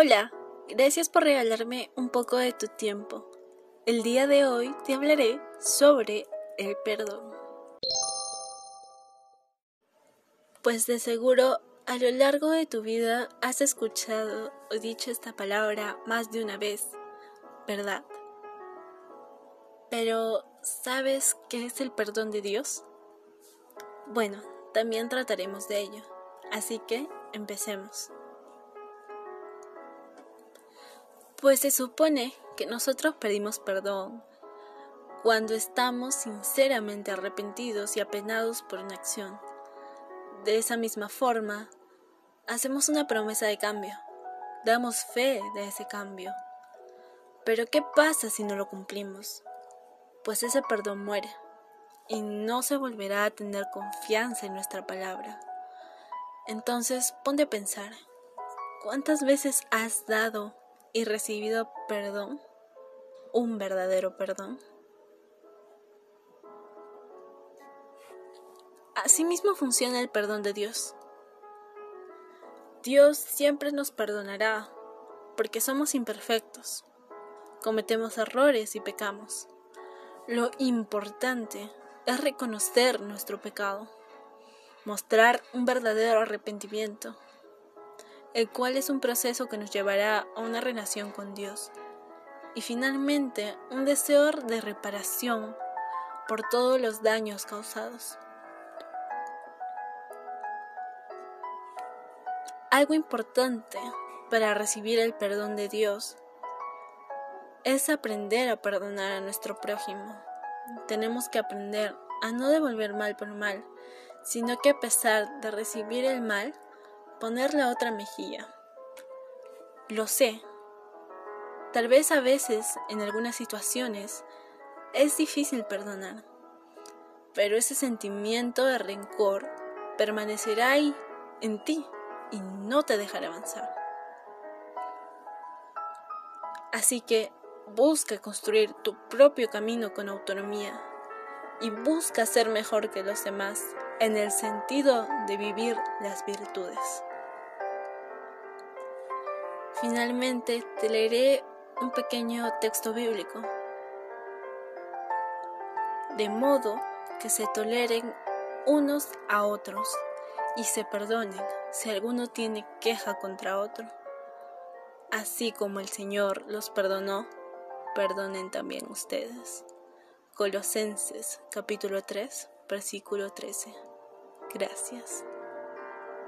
Hola, gracias por regalarme un poco de tu tiempo. El día de hoy te hablaré sobre el perdón. Pues de seguro a lo largo de tu vida has escuchado o dicho esta palabra más de una vez, ¿verdad? Pero, ¿sabes qué es el perdón de Dios? Bueno, también trataremos de ello, así que empecemos. Pues se supone que nosotros pedimos perdón cuando estamos sinceramente arrepentidos y apenados por una acción. De esa misma forma, hacemos una promesa de cambio, damos fe de ese cambio. Pero ¿qué pasa si no lo cumplimos? Pues ese perdón muere y no se volverá a tener confianza en nuestra palabra. Entonces ponte a pensar, ¿cuántas veces has dado y recibido perdón, un verdadero perdón. Asimismo funciona el perdón de Dios. Dios siempre nos perdonará porque somos imperfectos, cometemos errores y pecamos. Lo importante es reconocer nuestro pecado, mostrar un verdadero arrepentimiento el cual es un proceso que nos llevará a una relación con Dios. Y finalmente, un deseo de reparación por todos los daños causados. Algo importante para recibir el perdón de Dios es aprender a perdonar a nuestro prójimo. Tenemos que aprender a no devolver mal por mal, sino que a pesar de recibir el mal, poner la otra mejilla. Lo sé. Tal vez a veces, en algunas situaciones, es difícil perdonar, pero ese sentimiento de rencor permanecerá ahí, en ti, y no te dejará avanzar. Así que busca construir tu propio camino con autonomía y busca ser mejor que los demás en el sentido de vivir las virtudes. Finalmente te leeré un pequeño texto bíblico, de modo que se toleren unos a otros y se perdonen si alguno tiene queja contra otro. Así como el Señor los perdonó, perdonen también ustedes. Colosenses capítulo 3, versículo 13. Gracias.